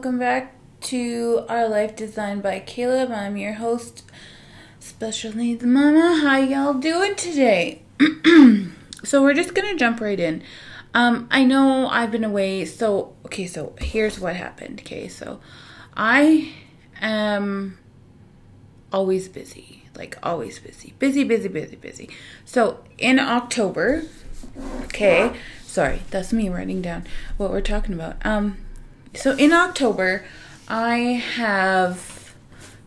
welcome back to Our Life Designed by Caleb. I'm your host, Special Needs Mama. How y'all doing today? so we're just gonna jump right in. Um, I know I've been away, so okay, so here's what happened. Okay, so I am always busy, like always busy, busy, busy, busy, busy. So in October, okay, sorry, that's me writing down what we're talking about. Um, so in October, I have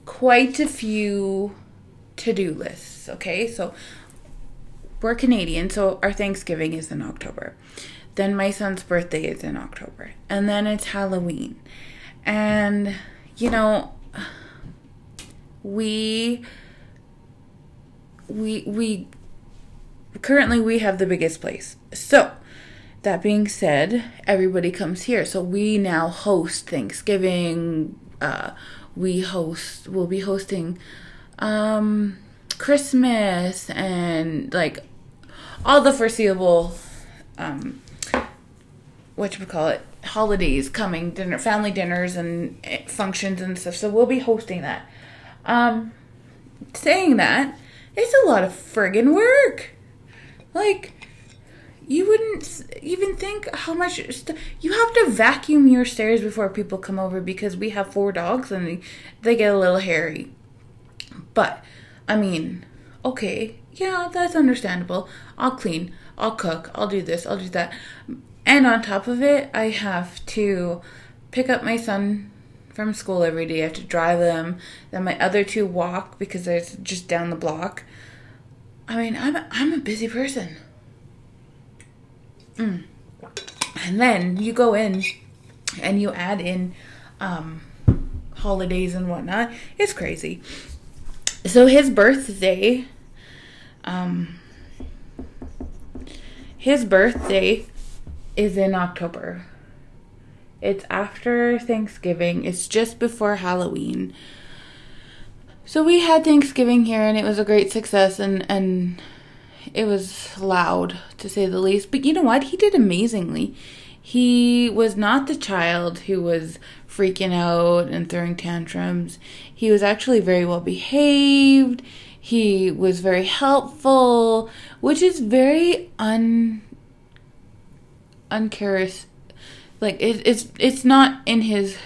quite a few to do lists. Okay, so we're Canadian, so our Thanksgiving is in October. Then my son's birthday is in October. And then it's Halloween. And, you know, we we we currently we have the biggest place. So, that being said, everybody comes here. So we now host Thanksgiving. Uh, we host. We'll be hosting um, Christmas and like all the foreseeable. Um, what you call it? Holidays coming, dinner, family dinners and eh, functions and stuff. So we'll be hosting that. Um, saying that, it's a lot of friggin' work. Like you wouldn't even think how much st- you have to vacuum your stairs before people come over because we have four dogs and they, they get a little hairy. But I mean, okay, yeah, that's understandable. I'll clean, I'll cook, I'll do this, I'll do that. And on top of it, I have to pick up my son from school every day. I have to drive them. Then my other two walk because they're just down the block. I mean, I'm a, I'm a busy person. Mm. And then you go in and you add in um, holidays and whatnot. It's crazy. So his birthday, um, his birthday is in October. It's after Thanksgiving. It's just before Halloween. So we had Thanksgiving here and it was a great success and and it was loud to say the least. But you know what? He did amazingly. He was not the child who was freaking out and throwing tantrums. He was actually very well behaved. He was very helpful, which is very un uncharis like it, it's it's not in his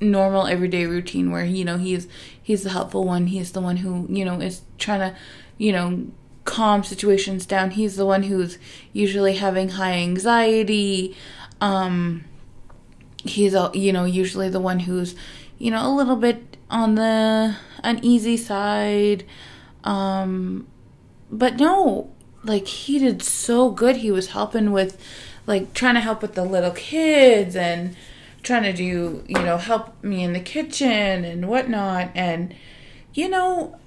normal everyday routine where you know he's he's the helpful one he's the one who you know is trying to you know calm situations down. He's the one who's usually having high anxiety. Um, he's all you know usually the one who's you know a little bit on the uneasy side. Um, but no, like he did so good. He was helping with like trying to help with the little kids and trying to do you know help me in the kitchen and whatnot and you know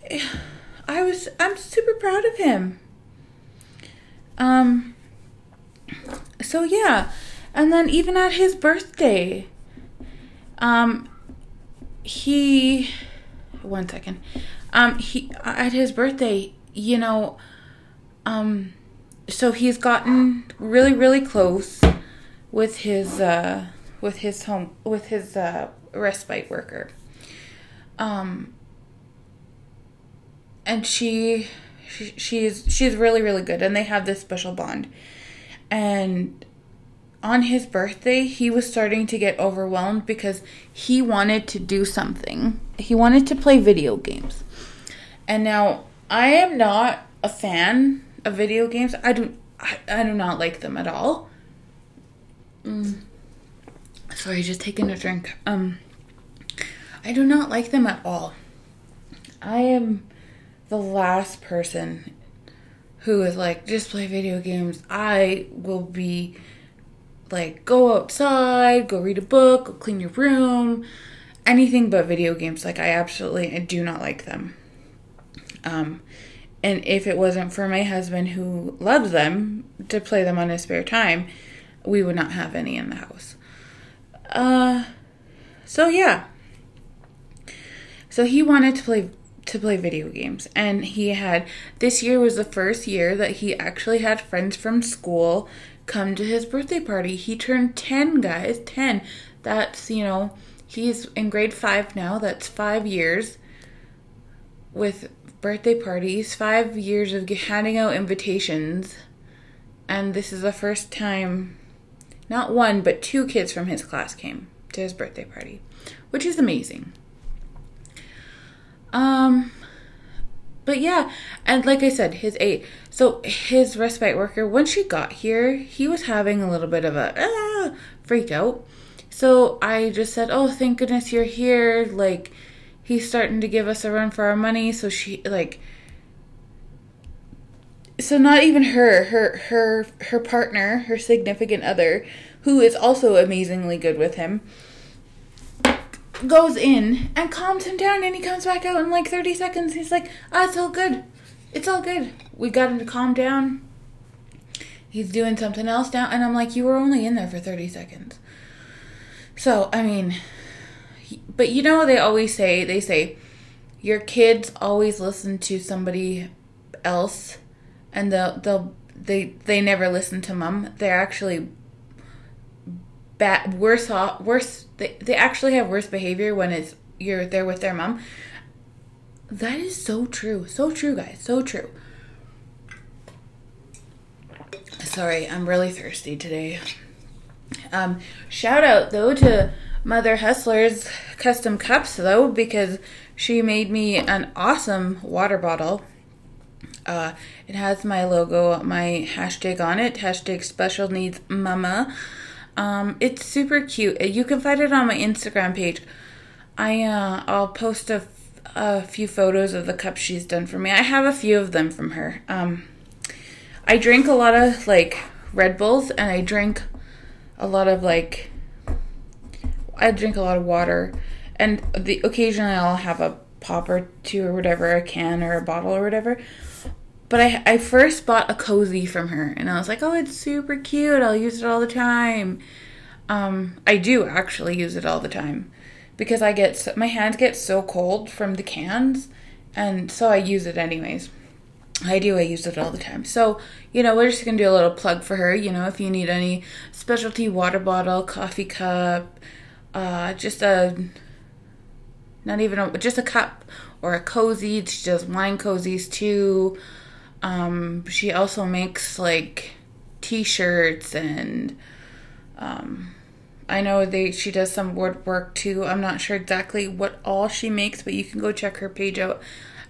I was I'm super proud of him. Um so yeah. And then even at his birthday, um he one second. Um he at his birthday, you know, um so he's gotten really really close with his uh with his home with his uh respite worker. Um and she, she she's she's really really good and they have this special bond. And on his birthday he was starting to get overwhelmed because he wanted to do something. He wanted to play video games. And now i am not a fan of video games. I do i, I do not like them at all. Mm. sorry just taking a drink. Um i do not like them at all. I am the last person who is like, just play video games. I will be like, go outside, go read a book, go clean your room, anything but video games. Like, I absolutely I do not like them. Um, and if it wasn't for my husband who loves them to play them on his spare time, we would not have any in the house. Uh, so yeah. So he wanted to play to play video games. And he had, this year was the first year that he actually had friends from school come to his birthday party. He turned 10, guys, 10. That's, you know, he's in grade five now. That's five years with birthday parties, five years of handing out invitations. And this is the first time, not one, but two kids from his class came to his birthday party, which is amazing. Um, but yeah, and like I said, his eight. So his respite worker, when she got here, he was having a little bit of a ah, freak out. So I just said, "Oh, thank goodness you're here." Like he's starting to give us a run for our money. So she like. So not even her, her her her partner, her significant other, who is also amazingly good with him goes in and calms him down and he comes back out in like 30 seconds. He's like, ah, it's all good. It's all good. We got him to calm down. He's doing something else now. And I'm like, you were only in there for 30 seconds. So, I mean, but you know, they always say, they say, your kids always listen to somebody else and they'll, they'll, they, they never listen to mom. They're actually bad, worse off, worse they they actually have worse behavior when it's you're there with their mom. That is so true. So true, guys. So true. Sorry, I'm really thirsty today. Um, shout out though to Mother Hustler's custom cups though because she made me an awesome water bottle. Uh, it has my logo, my hashtag on it, hashtag special needs mama. Um, it's super cute. You can find it on my Instagram page. I uh, I'll post a, a few photos of the cups she's done for me. I have a few of them from her. Um, I drink a lot of like Red Bulls, and I drink a lot of like I drink a lot of water, and the occasionally I'll have a pop or two or whatever, a can or a bottle or whatever. But I I first bought a cozy from her and I was like, "Oh, it's super cute. I'll use it all the time." Um, I do actually use it all the time because I get so, my hands get so cold from the cans and so I use it anyways. I do. I use it all the time. So, you know, we're just to do a little plug for her. You know, if you need any specialty water bottle, coffee cup, uh, just a, not even a, just a cup or a cozy. She does wine cozies too. Um, she also makes like t-shirts and um, I know they she does some woodwork too. I'm not sure exactly what all she makes, but you can go check her page out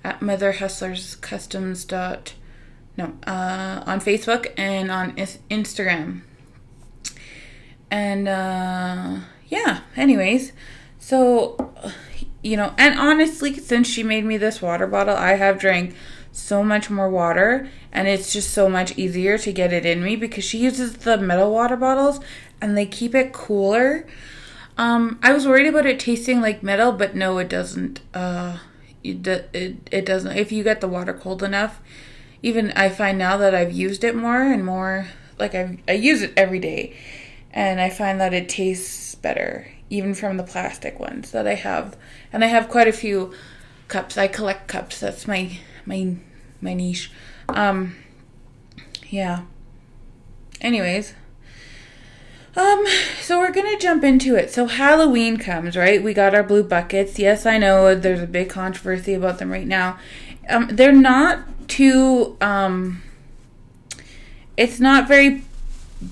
at Mother Hustlers Customs dot no uh, on Facebook and on Instagram. And uh, yeah, anyways, so you know, and honestly, since she made me this water bottle, I have drank so much more water and it's just so much easier to get it in me because she uses the metal water bottles and they keep it cooler. Um, I was worried about it tasting like metal, but no, it doesn't. Uh, it, it, it doesn't. If you get the water cold enough, even I find now that I've used it more and more, like I I use it every day, and I find that it tastes better, even from the plastic ones that I have, and I have quite a few cups. I collect cups. That's my my my niche. Um yeah. Anyways, um so we're to jump into it. So Halloween comes, right? We got our blue buckets. Yes, I know there's a big controversy about them right now. Um they're not too um it's not very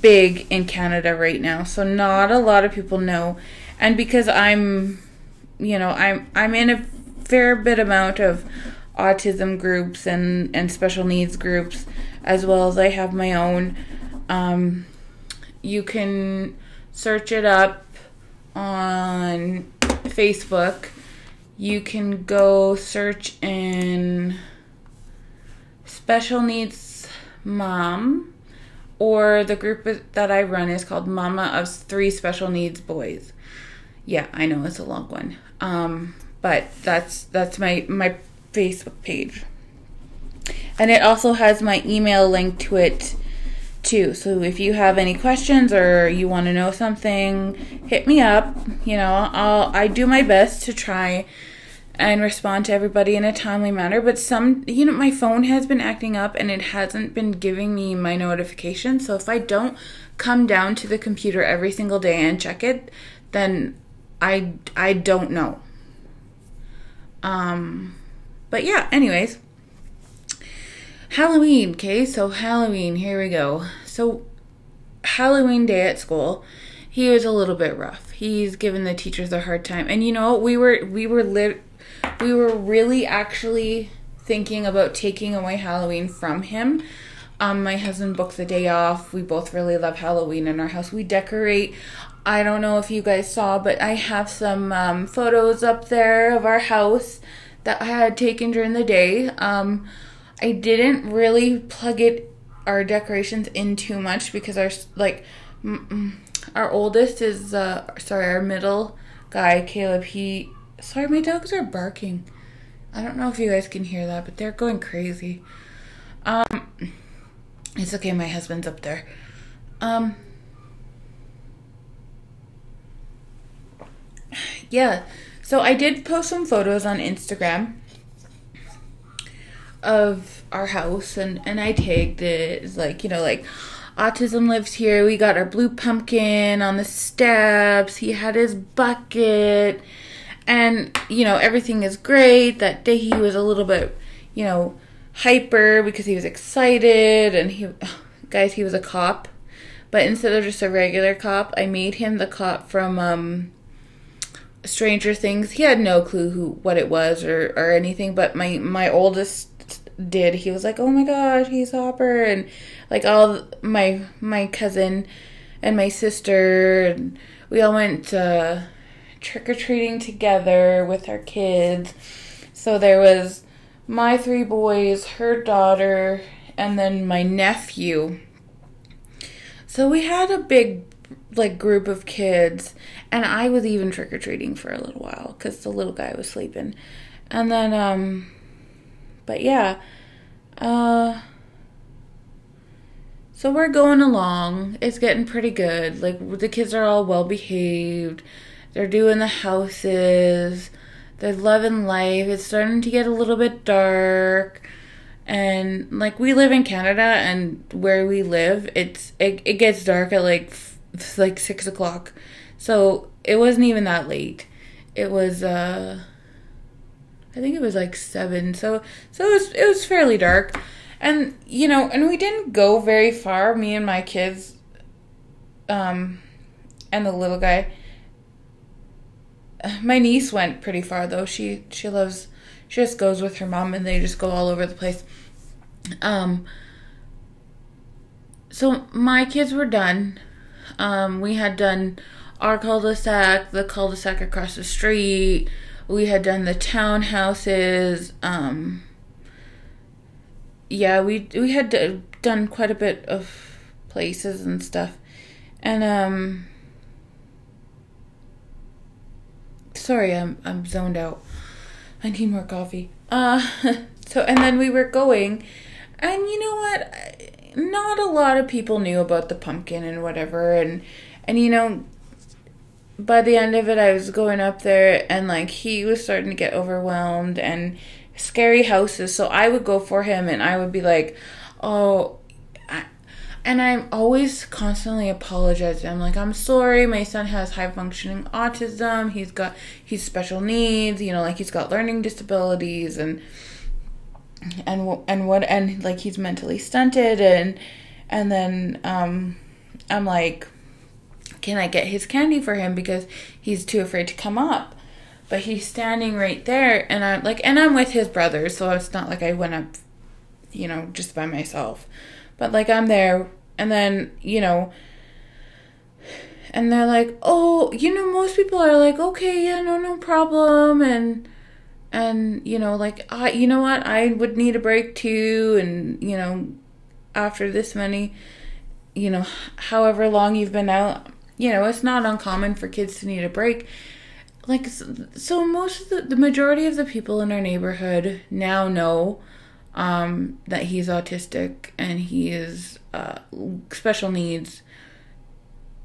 big in Canada right now. So not a lot of people know. And because I'm you know, I'm I'm in a fair bit amount of autism groups and, and special needs groups, as well as I have my own. Um, you can search it up on Facebook. You can go search in special needs mom, or the group that I run is called Mama of Three Special Needs Boys. Yeah, I know it's a long one. Um, but that's that's my my Facebook page. And it also has my email link to it too. So if you have any questions or you want to know something, hit me up. You know, I'll I do my best to try and respond to everybody in a timely manner, but some you know, my phone has been acting up and it hasn't been giving me my notifications. So if I don't come down to the computer every single day and check it, then I I don't know. Um but yeah, anyways. Halloween, okay? So Halloween, here we go. So Halloween day at school, he was a little bit rough. He's given the teachers a hard time. And you know, we were we were lit we were really actually thinking about taking away Halloween from him. Um, my husband booked the day off. We both really love Halloween in our house. We decorate. I don't know if you guys saw, but I have some um, photos up there of our house that I had taken during the day. Um, I didn't really plug it our decorations in too much because our like our oldest is uh sorry our middle guy Caleb he sorry my dogs are barking. I don't know if you guys can hear that, but they're going crazy. Um, it's okay. My husband's up there. Um, yeah. So I did post some photos on Instagram of our house, and and I tagged it it's like you know like autism lives here. We got our blue pumpkin on the steps. He had his bucket and you know everything is great that day he was a little bit you know hyper because he was excited and he guys he was a cop but instead of just a regular cop i made him the cop from um stranger things he had no clue who what it was or or anything but my my oldest did he was like oh my gosh he's hopper and like all my my cousin and my sister and we all went to trick or treating together with our kids. So there was my three boys, her daughter, and then my nephew. So we had a big like group of kids and I was even trick or treating for a little while cuz the little guy was sleeping. And then um but yeah, uh so we're going along. It's getting pretty good. Like the kids are all well behaved. They're doing the houses. They're loving life. It's starting to get a little bit dark. And like we live in Canada and where we live, it's it, it gets dark at like f- like six o'clock. So it wasn't even that late. It was uh I think it was like seven. So so it was it was fairly dark. And you know, and we didn't go very far, me and my kids, um, and the little guy my niece went pretty far though. She she loves she just goes with her mom and they just go all over the place. Um so my kids were done. Um we had done our cul-de-sac, the cul-de-sac across the street. We had done the townhouses. Um yeah, we we had done quite a bit of places and stuff. And um Sorry, I'm I'm zoned out. I need more coffee. Uh, so and then we were going, and you know what? Not a lot of people knew about the pumpkin and whatever, and and you know, by the end of it, I was going up there, and like he was starting to get overwhelmed and scary houses. So I would go for him, and I would be like, "Oh, and I'm always constantly apologizing. I'm like, I'm sorry, my son has high functioning autism. He's got he's special needs, you know, like he's got learning disabilities and and and what and like he's mentally stunted and and then um I'm like can I get his candy for him because he's too afraid to come up. But he's standing right there and I'm like and I'm with his brother, so it's not like I went up you know, just by myself. But like I'm there and then, you know, and they're like, "Oh, you know, most people are like, "Okay, yeah, no no problem." And and you know, like, I you know what? I would need a break too and, you know, after this many, you know, however long you've been out, you know, it's not uncommon for kids to need a break like so most of the, the majority of the people in our neighborhood now know um, that he's autistic and he is uh, special needs,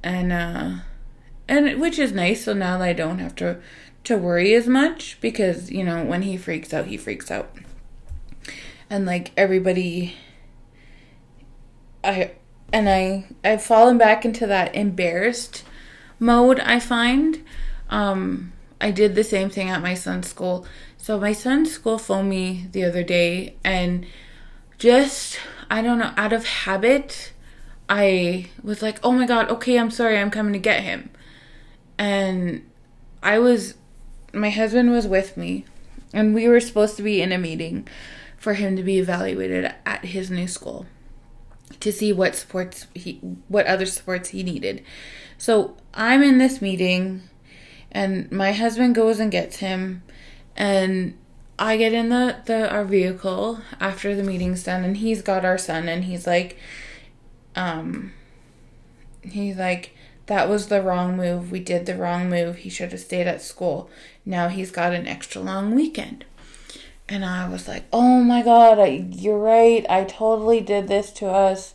and uh, and which is nice. So now I don't have to to worry as much because you know when he freaks out, he freaks out, and like everybody, I and I I've fallen back into that embarrassed mode, I find. Um, I did the same thing at my son's school. So my son's school phoned me the other day and just I don't know, out of habit, I was like, "Oh my god, okay, I'm sorry. I'm coming to get him." And I was my husband was with me and we were supposed to be in a meeting for him to be evaluated at his new school to see what supports he what other supports he needed. So, I'm in this meeting and my husband goes and gets him and I get in the, the our vehicle after the meeting's done and he's got our son and he's like um he's like that was the wrong move. We did the wrong move. He should have stayed at school. Now he's got an extra long weekend. And I was like, "Oh my god, I, you're right. I totally did this to us."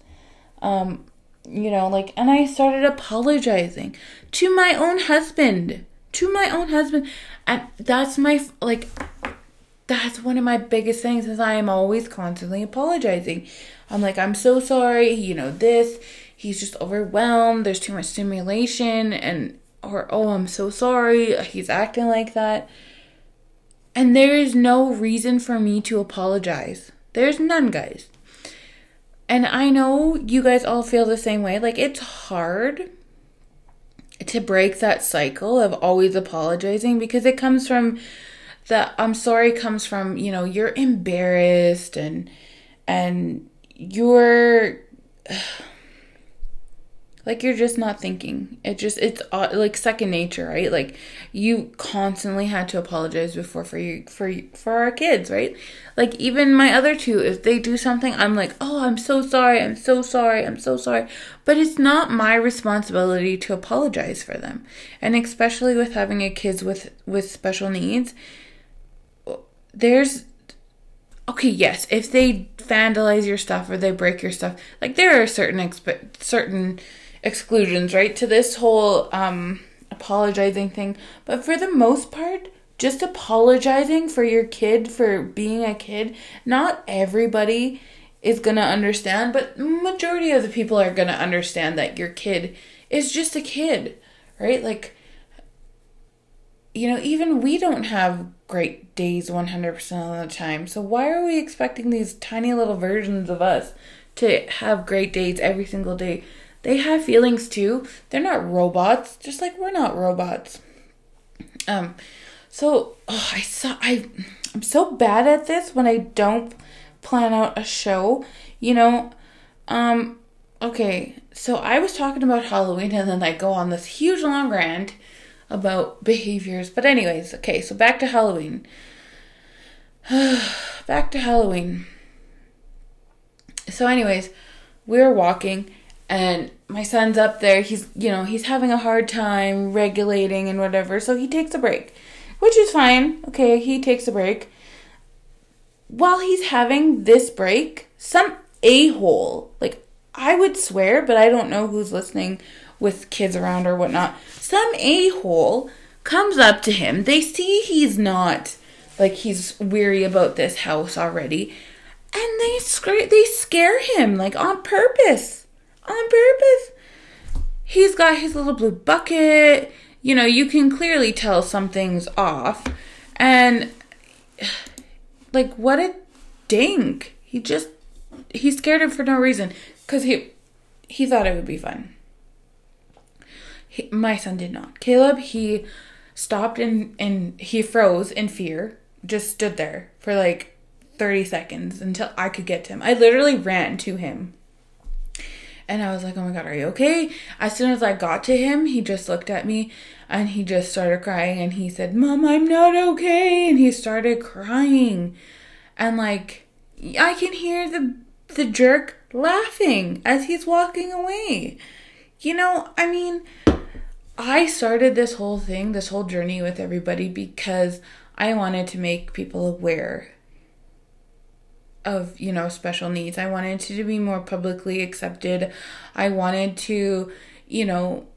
Um you know, like and I started apologizing to my own husband to my own husband. And that's my, like, that's one of my biggest things is I am always constantly apologizing. I'm like, I'm so sorry, you know, this, he's just overwhelmed, there's too much stimulation, and, or, oh, I'm so sorry, he's acting like that. And there is no reason for me to apologize. There's none, guys. And I know you guys all feel the same way. Like, it's hard to break that cycle of always apologizing because it comes from the I'm sorry comes from, you know, you're embarrassed and and you're like you're just not thinking. It just it's uh, like second nature right? Like you constantly had to apologize before for you for for our kids right? Like even my other two if they do something i'm like oh i'm so sorry. I'm so sorry. I'm so sorry. But it's not my responsibility to apologize for them. And especially with having a kids with with special needs there's okay yes if they vandalize your stuff or they break your stuff like there are certain expe- certain exclusions, right, to this whole um, apologizing thing. But for the most part, just apologizing for your kid for being a kid, not everybody is going to understand, but majority of the people are going to understand that your kid is just a kid, right? Like you know, even we don't have great days 100% of the time. So why are we expecting these tiny little versions of us to have great days every single day? They have feelings too. They're not robots, just like we're not robots. Um, so oh, I saw I I'm so bad at this when I don't plan out a show. You know, um, okay. So I was talking about Halloween, and then I go on this huge long rant about behaviors. But anyways, okay. So back to Halloween. back to Halloween. So, anyways, we were walking and my son's up there. He's you know he's having a hard time regulating and whatever. So he takes a break which is fine. Okay he takes a break. While he's having this break some a-hole like i would swear but i don't know who's listening with kids around or whatnot. Some a-hole comes up to him. They see he's not like he's weary about this house already. And they scare they scare him like on purpose on purpose. He's got his little blue bucket. You know, you can clearly tell something's off. And, like, what a dink. He just, he scared him for no reason. Because he, he thought it would be fun. He, my son did not. Caleb, he stopped and, and he froze in fear. Just stood there for like 30 seconds until I could get to him. I literally ran to him and I was like, oh my God, are you okay? As soon as I got to him, he just looked at me and he just started crying and he said, Mom, I'm not okay. And he started crying. And like, I can hear the, the jerk laughing as he's walking away. You know, I mean, I started this whole thing, this whole journey with everybody because I wanted to make people aware of you know special needs. I wanted to be more publicly accepted. I wanted to you know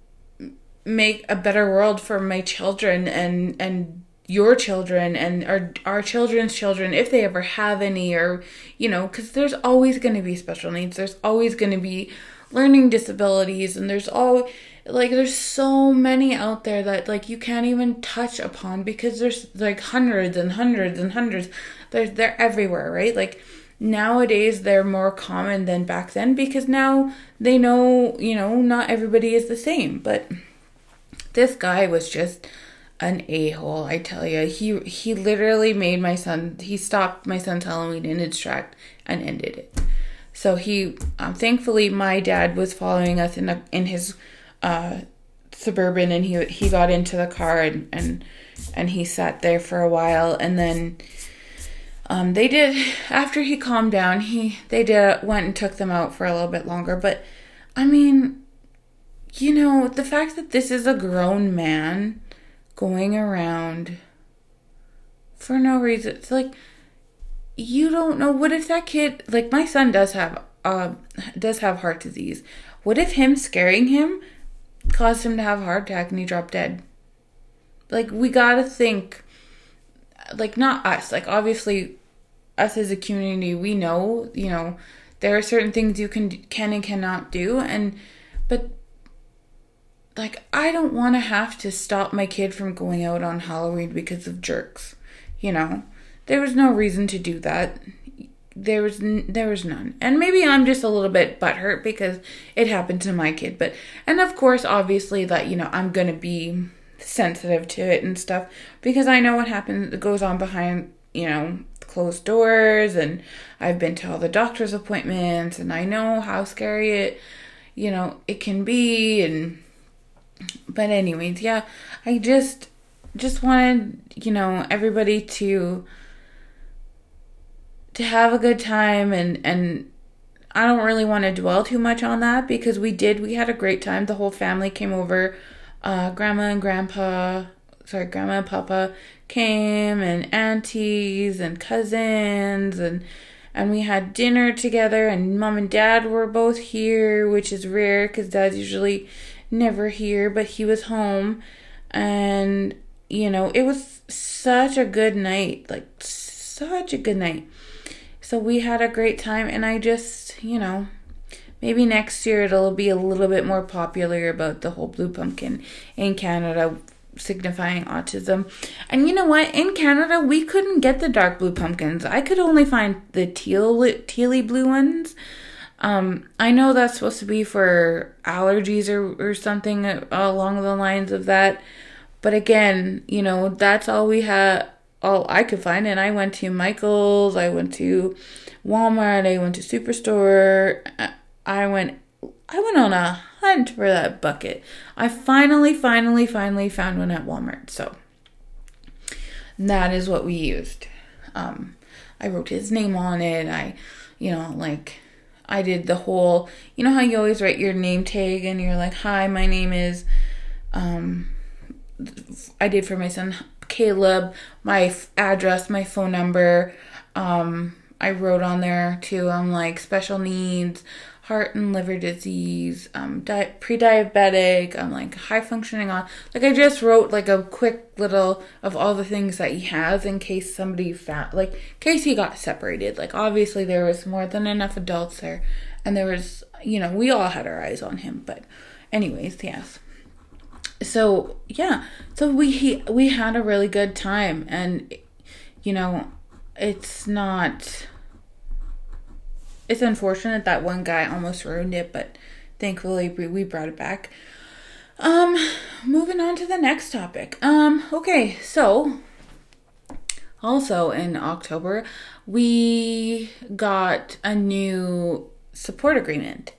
make a better world for my children and and your children and our our children's children if they ever have any or you know cuz there's always going to be special needs. There's always going to be learning disabilities and there's all like there's so many out there that like you can't even touch upon because there's like hundreds and hundreds and hundreds. They're they're everywhere right? Like nowadays they're more common than back then because now they know you know not everybody is the same. But this guy was just an a-hole i tell you he he literally made my son he stopped my son's halloween in its track and ended it. So he um, thankfully my dad was following us in a, in his uh, suburban and he he got into the car and and and he sat there for a while and then um, they did after he calmed down he they did went and took them out for a little bit longer but i mean you know the fact that this is a grown man going around for no reason it's like you don't know what if that kid like my son does have uh does have heart disease what if him scaring him caused him to have a heart attack and he dropped dead. Like we gotta think like not us, like obviously us as a community, we know, you know, there are certain things you can can and cannot do. And but like I don't want to have to stop my kid from going out on Halloween because of jerks, you know. There was no reason to do that. There was n- there was none. And maybe i'm just a little bit butthurt because it happened to my kid but and of course obviously that you know i'm gonna be sensitive to it and stuff because i know what happens that goes on behind you know closed doors and i've been to all the doctor's appointments and i know how scary it you know it can be and but anyways yeah i just just wanted you know everybody to to have a good time and and I don't really want to dwell too much on that because we did we had a great time. The whole family came over. Uh, grandma and grandpa, sorry, grandma and papa came and aunties and cousins and and we had dinner together and mom and dad were both here, which is rare cuz dad's usually never here, but he was home and you know, it was such a good night, like such a good night. So we had a great time, and I just, you know, maybe next year it'll be a little bit more popular about the whole blue pumpkin in Canada signifying autism. And you know what? In Canada, we couldn't get the dark blue pumpkins. I could only find the teal tealy blue ones. Um, I know that's supposed to be for allergies or, or something along the lines of that. But again, you know, that's all we had all I could find. And I went to Michael's, I went to Walmart, I went to Superstore. I went I went on a hunt for that bucket. I finally, finally, finally found one at Walmart. So that is what we used. Um, I wrote his name on it. I, you know, like I did the whole, you know how you always write your name tag and you're like, "Hi, my name is." Um, I did for my son Caleb, my f- address, my phone number. Um, I wrote on there too. I'm like special needs, heart and liver disease, um, di- pre-diabetic. I'm like high functioning on. Like I just wrote like a quick little of all the things that he has in case somebody found, like in case he got separated. Like obviously there was more than enough adults there, and there was you know we all had our eyes on him. But anyways, yes so yeah so we he, we had a really good time and you know it's not it's unfortunate that one guy almost ruined it but thankfully we brought it back. Um moving on to the next topic. Um okay so also in october we got a new support agreement.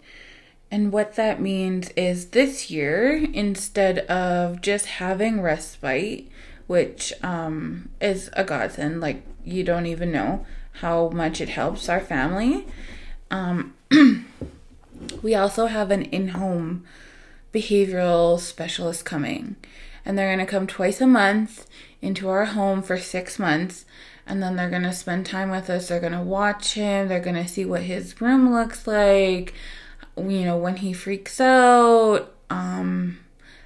And what that means is this year, instead of just having respite, which um, is a godsend, like you don't even know how much it helps our family, um, we also have an in home behavioral specialist coming. And they're going to come twice a month into our home for six months. And then they're going to spend time with us. They're going to watch him. They're going to see what his room looks like you know, when he freaks out, um,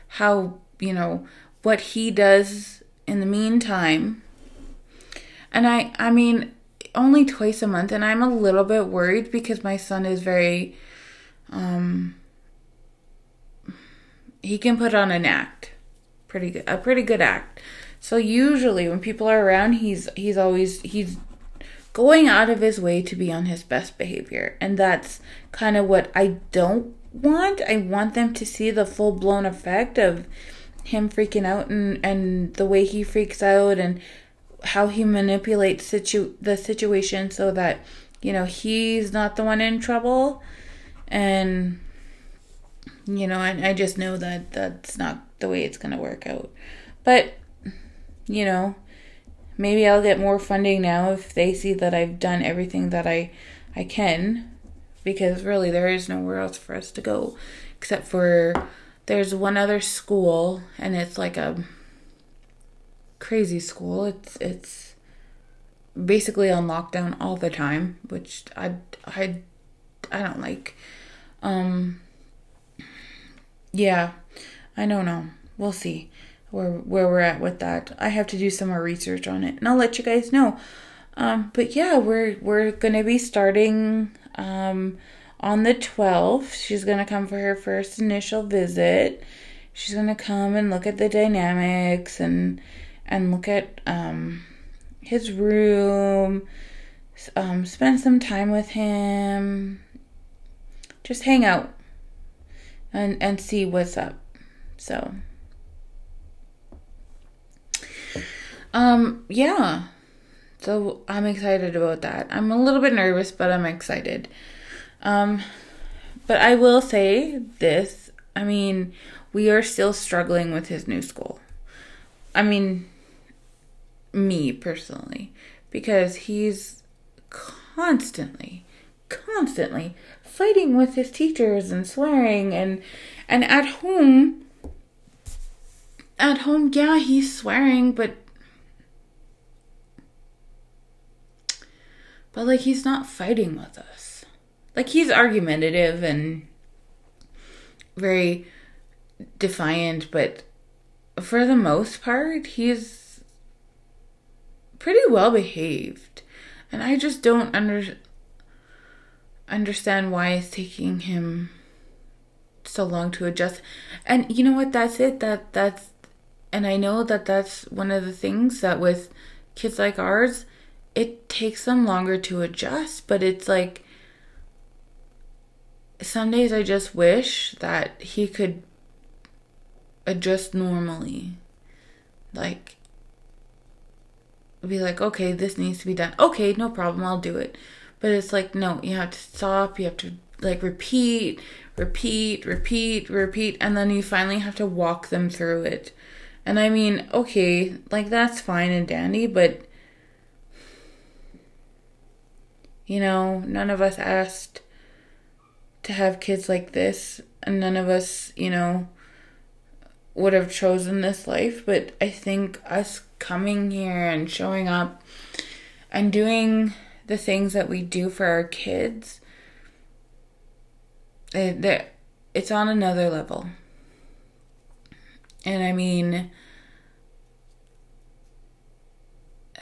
how, you know, what he does in the meantime. And I, I mean, only twice a month, and I'm a little bit worried because my son is very, Um, he can put on an act, pretty good, a pretty good act. So usually when people are around, he's he's always he's going out of his way to be on his best behavior, and that's kind of what I don't want. I want them to see the full blown effect of him freaking out and and the way he freaks out and how he manipulates situ the situation so that you know he's not the one in trouble. And you know I, I just know that that's not the way it's going to work out. But you know maybe i'll get more funding now if they see that i've done everything that i i can. Because really there is nowhere else for us to go except for there's one other school and it's like a crazy school. It's it's basically on lockdown all the time which i i i don't like. Um yeah i don't know. We'll see where where we're at with that. I have to do some more research on it and i'll let you guys know. Um but yeah we're we're gonna be starting um on the 12th, she's to come for her first initial visit. She's to come and look at the dynamics and and look at um, his room, um, spend some time with him, just hang out and and see what's up. So um yeah. So I'm excited about that. I'm a little bit nervous, but I'm excited. Um, but I will say this I mean, we are still struggling with his new school. I mean, me personally, because he's constantly, constantly fighting with his teachers and swearing and and at home at home yeah he's swearing but but like he's not fighting with us. Like he's argumentative and very defiant, but for the most part, he's pretty well behaved. And I just don't under understand why it's taking him so long to adjust. And you know what? That's it. That that's and I know that that's one of the things that with kids like ours, it takes them longer to adjust, but it's like some days I just wish that he could adjust normally. Like, be like, okay, this needs to be done. Okay, no problem, I'll do it. But it's like, no, you have to stop, you have to like repeat, repeat, repeat, repeat, and then you finally have to walk them through it. And I mean, okay, like that's fine and dandy, but you know, none of us asked to have kids like this, and none of us, you know, would have chosen this life. But I think us coming here and showing up and doing the things that we do for our kids, it, it's on another level. And I mean,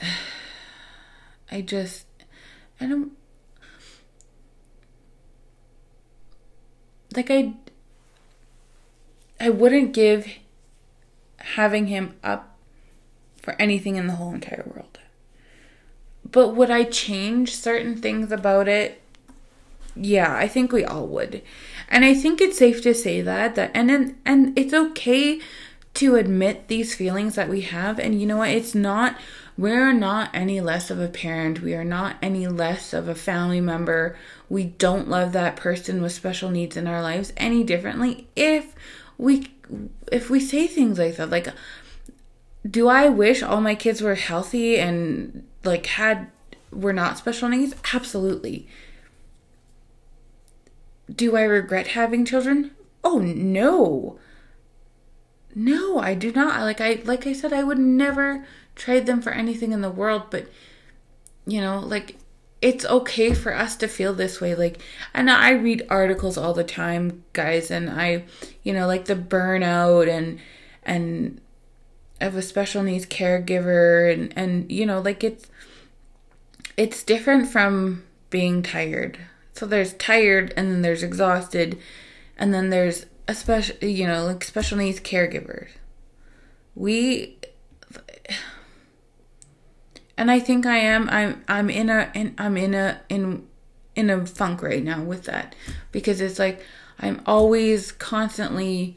I just, I don't like I I wouldn't give having him up for anything in the whole entire world. But would I change certain things about it? Yeah, I think we all would. And I think it's safe to say that that and and it's okay to admit these feelings that we have and you know what? It's not we're not any less of a parent. We are not any less of a family member we don't love that person with special needs in our lives any differently if we if we say things like that like do i wish all my kids were healthy and like had were not special needs? Absolutely. Do i regret having children? Oh no. No i do not. Like i like i said i would never trade them for anything in the world but you know like it's okay for us to feel this way. Like and i read articles all the time guys and i you know like the burnout and and of a special needs caregiver and and you know like it's it's different from being tired So there's tired and then there's exhausted and then there's a special you know, like special needs caregivers. We and I think I am I'm I'm in a in, I'm in a in in a funk right now with that because it's like I'm always constantly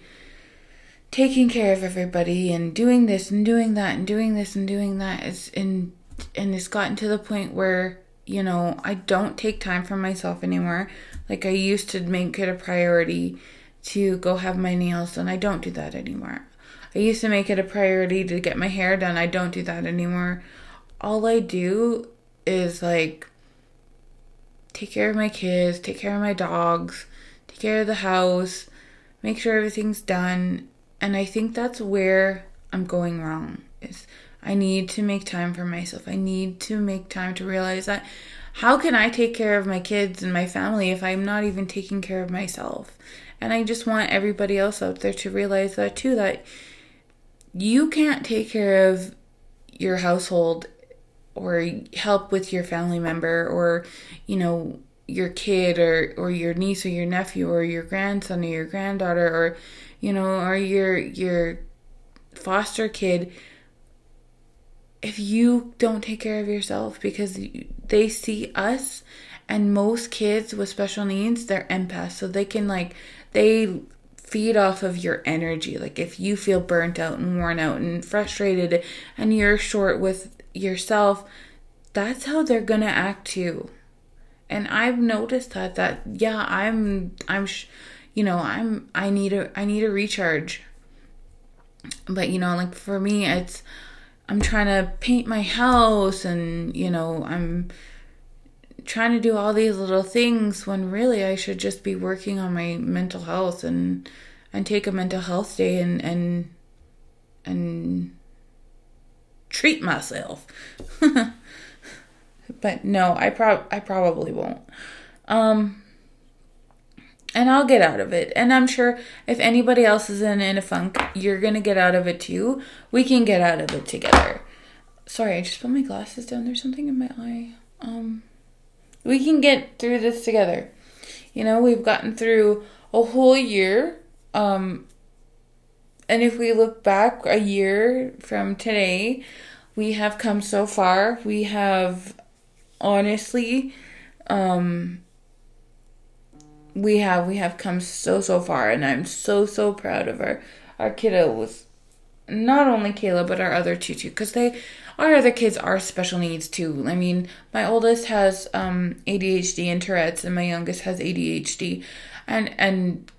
taking care of everybody and doing this and doing that and doing this and doing that is and and it's gotten to the point where you know I don't take time for myself anymore. Like I used to make it a priority to go have my nails done. I don't do that anymore. I used to make it a priority to get my hair done. I don't do that anymore. All I do is like take care of my kids take care of my dogs take care of the house make sure everything's done and I think that's where I'm going wrong is I need to make time for myself. I need to make time to realize that how can I take care of my kids and my family if I'm not even taking care of myself? And I just want everybody else out there to realize that too that you can't take care of your household or help with your family member or you know your kid or or your niece or your nephew or your grandson or your granddaughter or you know or your your foster kid if you don't take care of yourself because they see us and most kids with special needs they're empaths. So they can like they feed off of your energy. Like if you feel burnt out and worn out and frustrated and you're short with yourself that's how they're gonna act too and i've noticed that that yeah i'm i'm you know i'm i need a i need a recharge but you know like for me it's I'm trying to paint my house and, you know, I'm trying to do all these little things when really I should just be working on my mental health and and take a mental health day and and and treat myself. but no, I prob I probably won't. Um and I'll get out of it. And I'm sure if anybody else is in, in a funk, you're gonna get out of it too. We can get out of it together. Sorry, I just put my glasses down. There's something in my eye. Um, we can get through this together. You know, we've gotten through a whole year. Um, and if we look back a year from today, we have come so far. We have honestly, um, we have we have come so so far and i'm so so proud of our our kiddo was not only Caileb but our other two too because they our other kids are special needs too. I mean my oldest has um adhd and tourette's and my youngest has adhd and and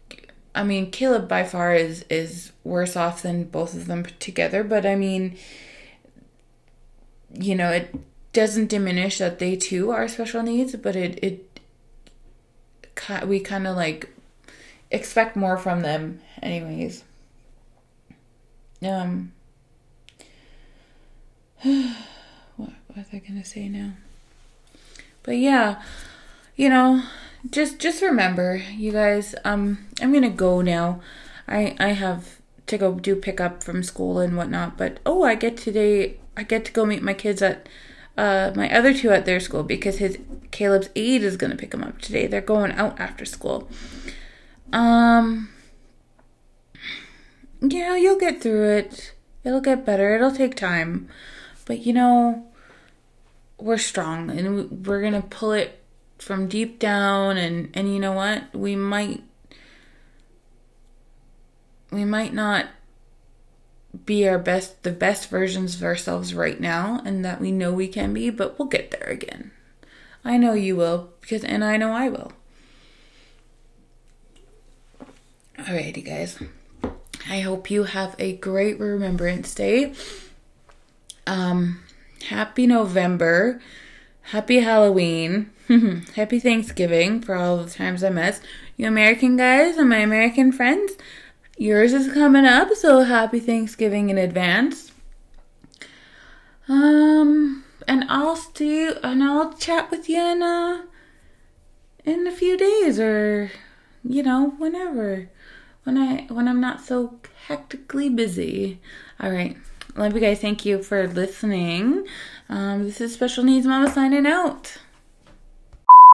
i mean Caileb by far is is worse off than both of them together but i mean you know it doesn't diminish that they too are special needs but it it we kind of like expect more from them anyways. Um what was i gonna say now? But yeah you know just just remember you guys um i'm gonna go now. I i have to go do pick up from school and whatnot but oh i get today i get to go meet my kids at uh, my other two at their school because his Caileb's aide is gonna pick him up today. They're going out after school. Um, yeah, you'll get through it. It'll get better. It'll take time, but you know, we're strong and we're gonna pull it from deep down. And and you know what? We might we might not be our best the best versions of ourselves right now and that we know we can be but we'll get there again. I know you will because and i know i will. Alrighty guys. I hope you have a great remembrance day. Um happy november. Happy halloween. Happy thanksgiving for all the times i missed. You american guys? And my american friends yours is coming up, so happy Thanksgiving in advance. Um, and I'll see, and I'll chat with you in a, in a few days, or you know, whenever, when I when I'm not so hectically busy. All right, love you guys. Thank you for listening. Um, this is Special Needs Mama signing out.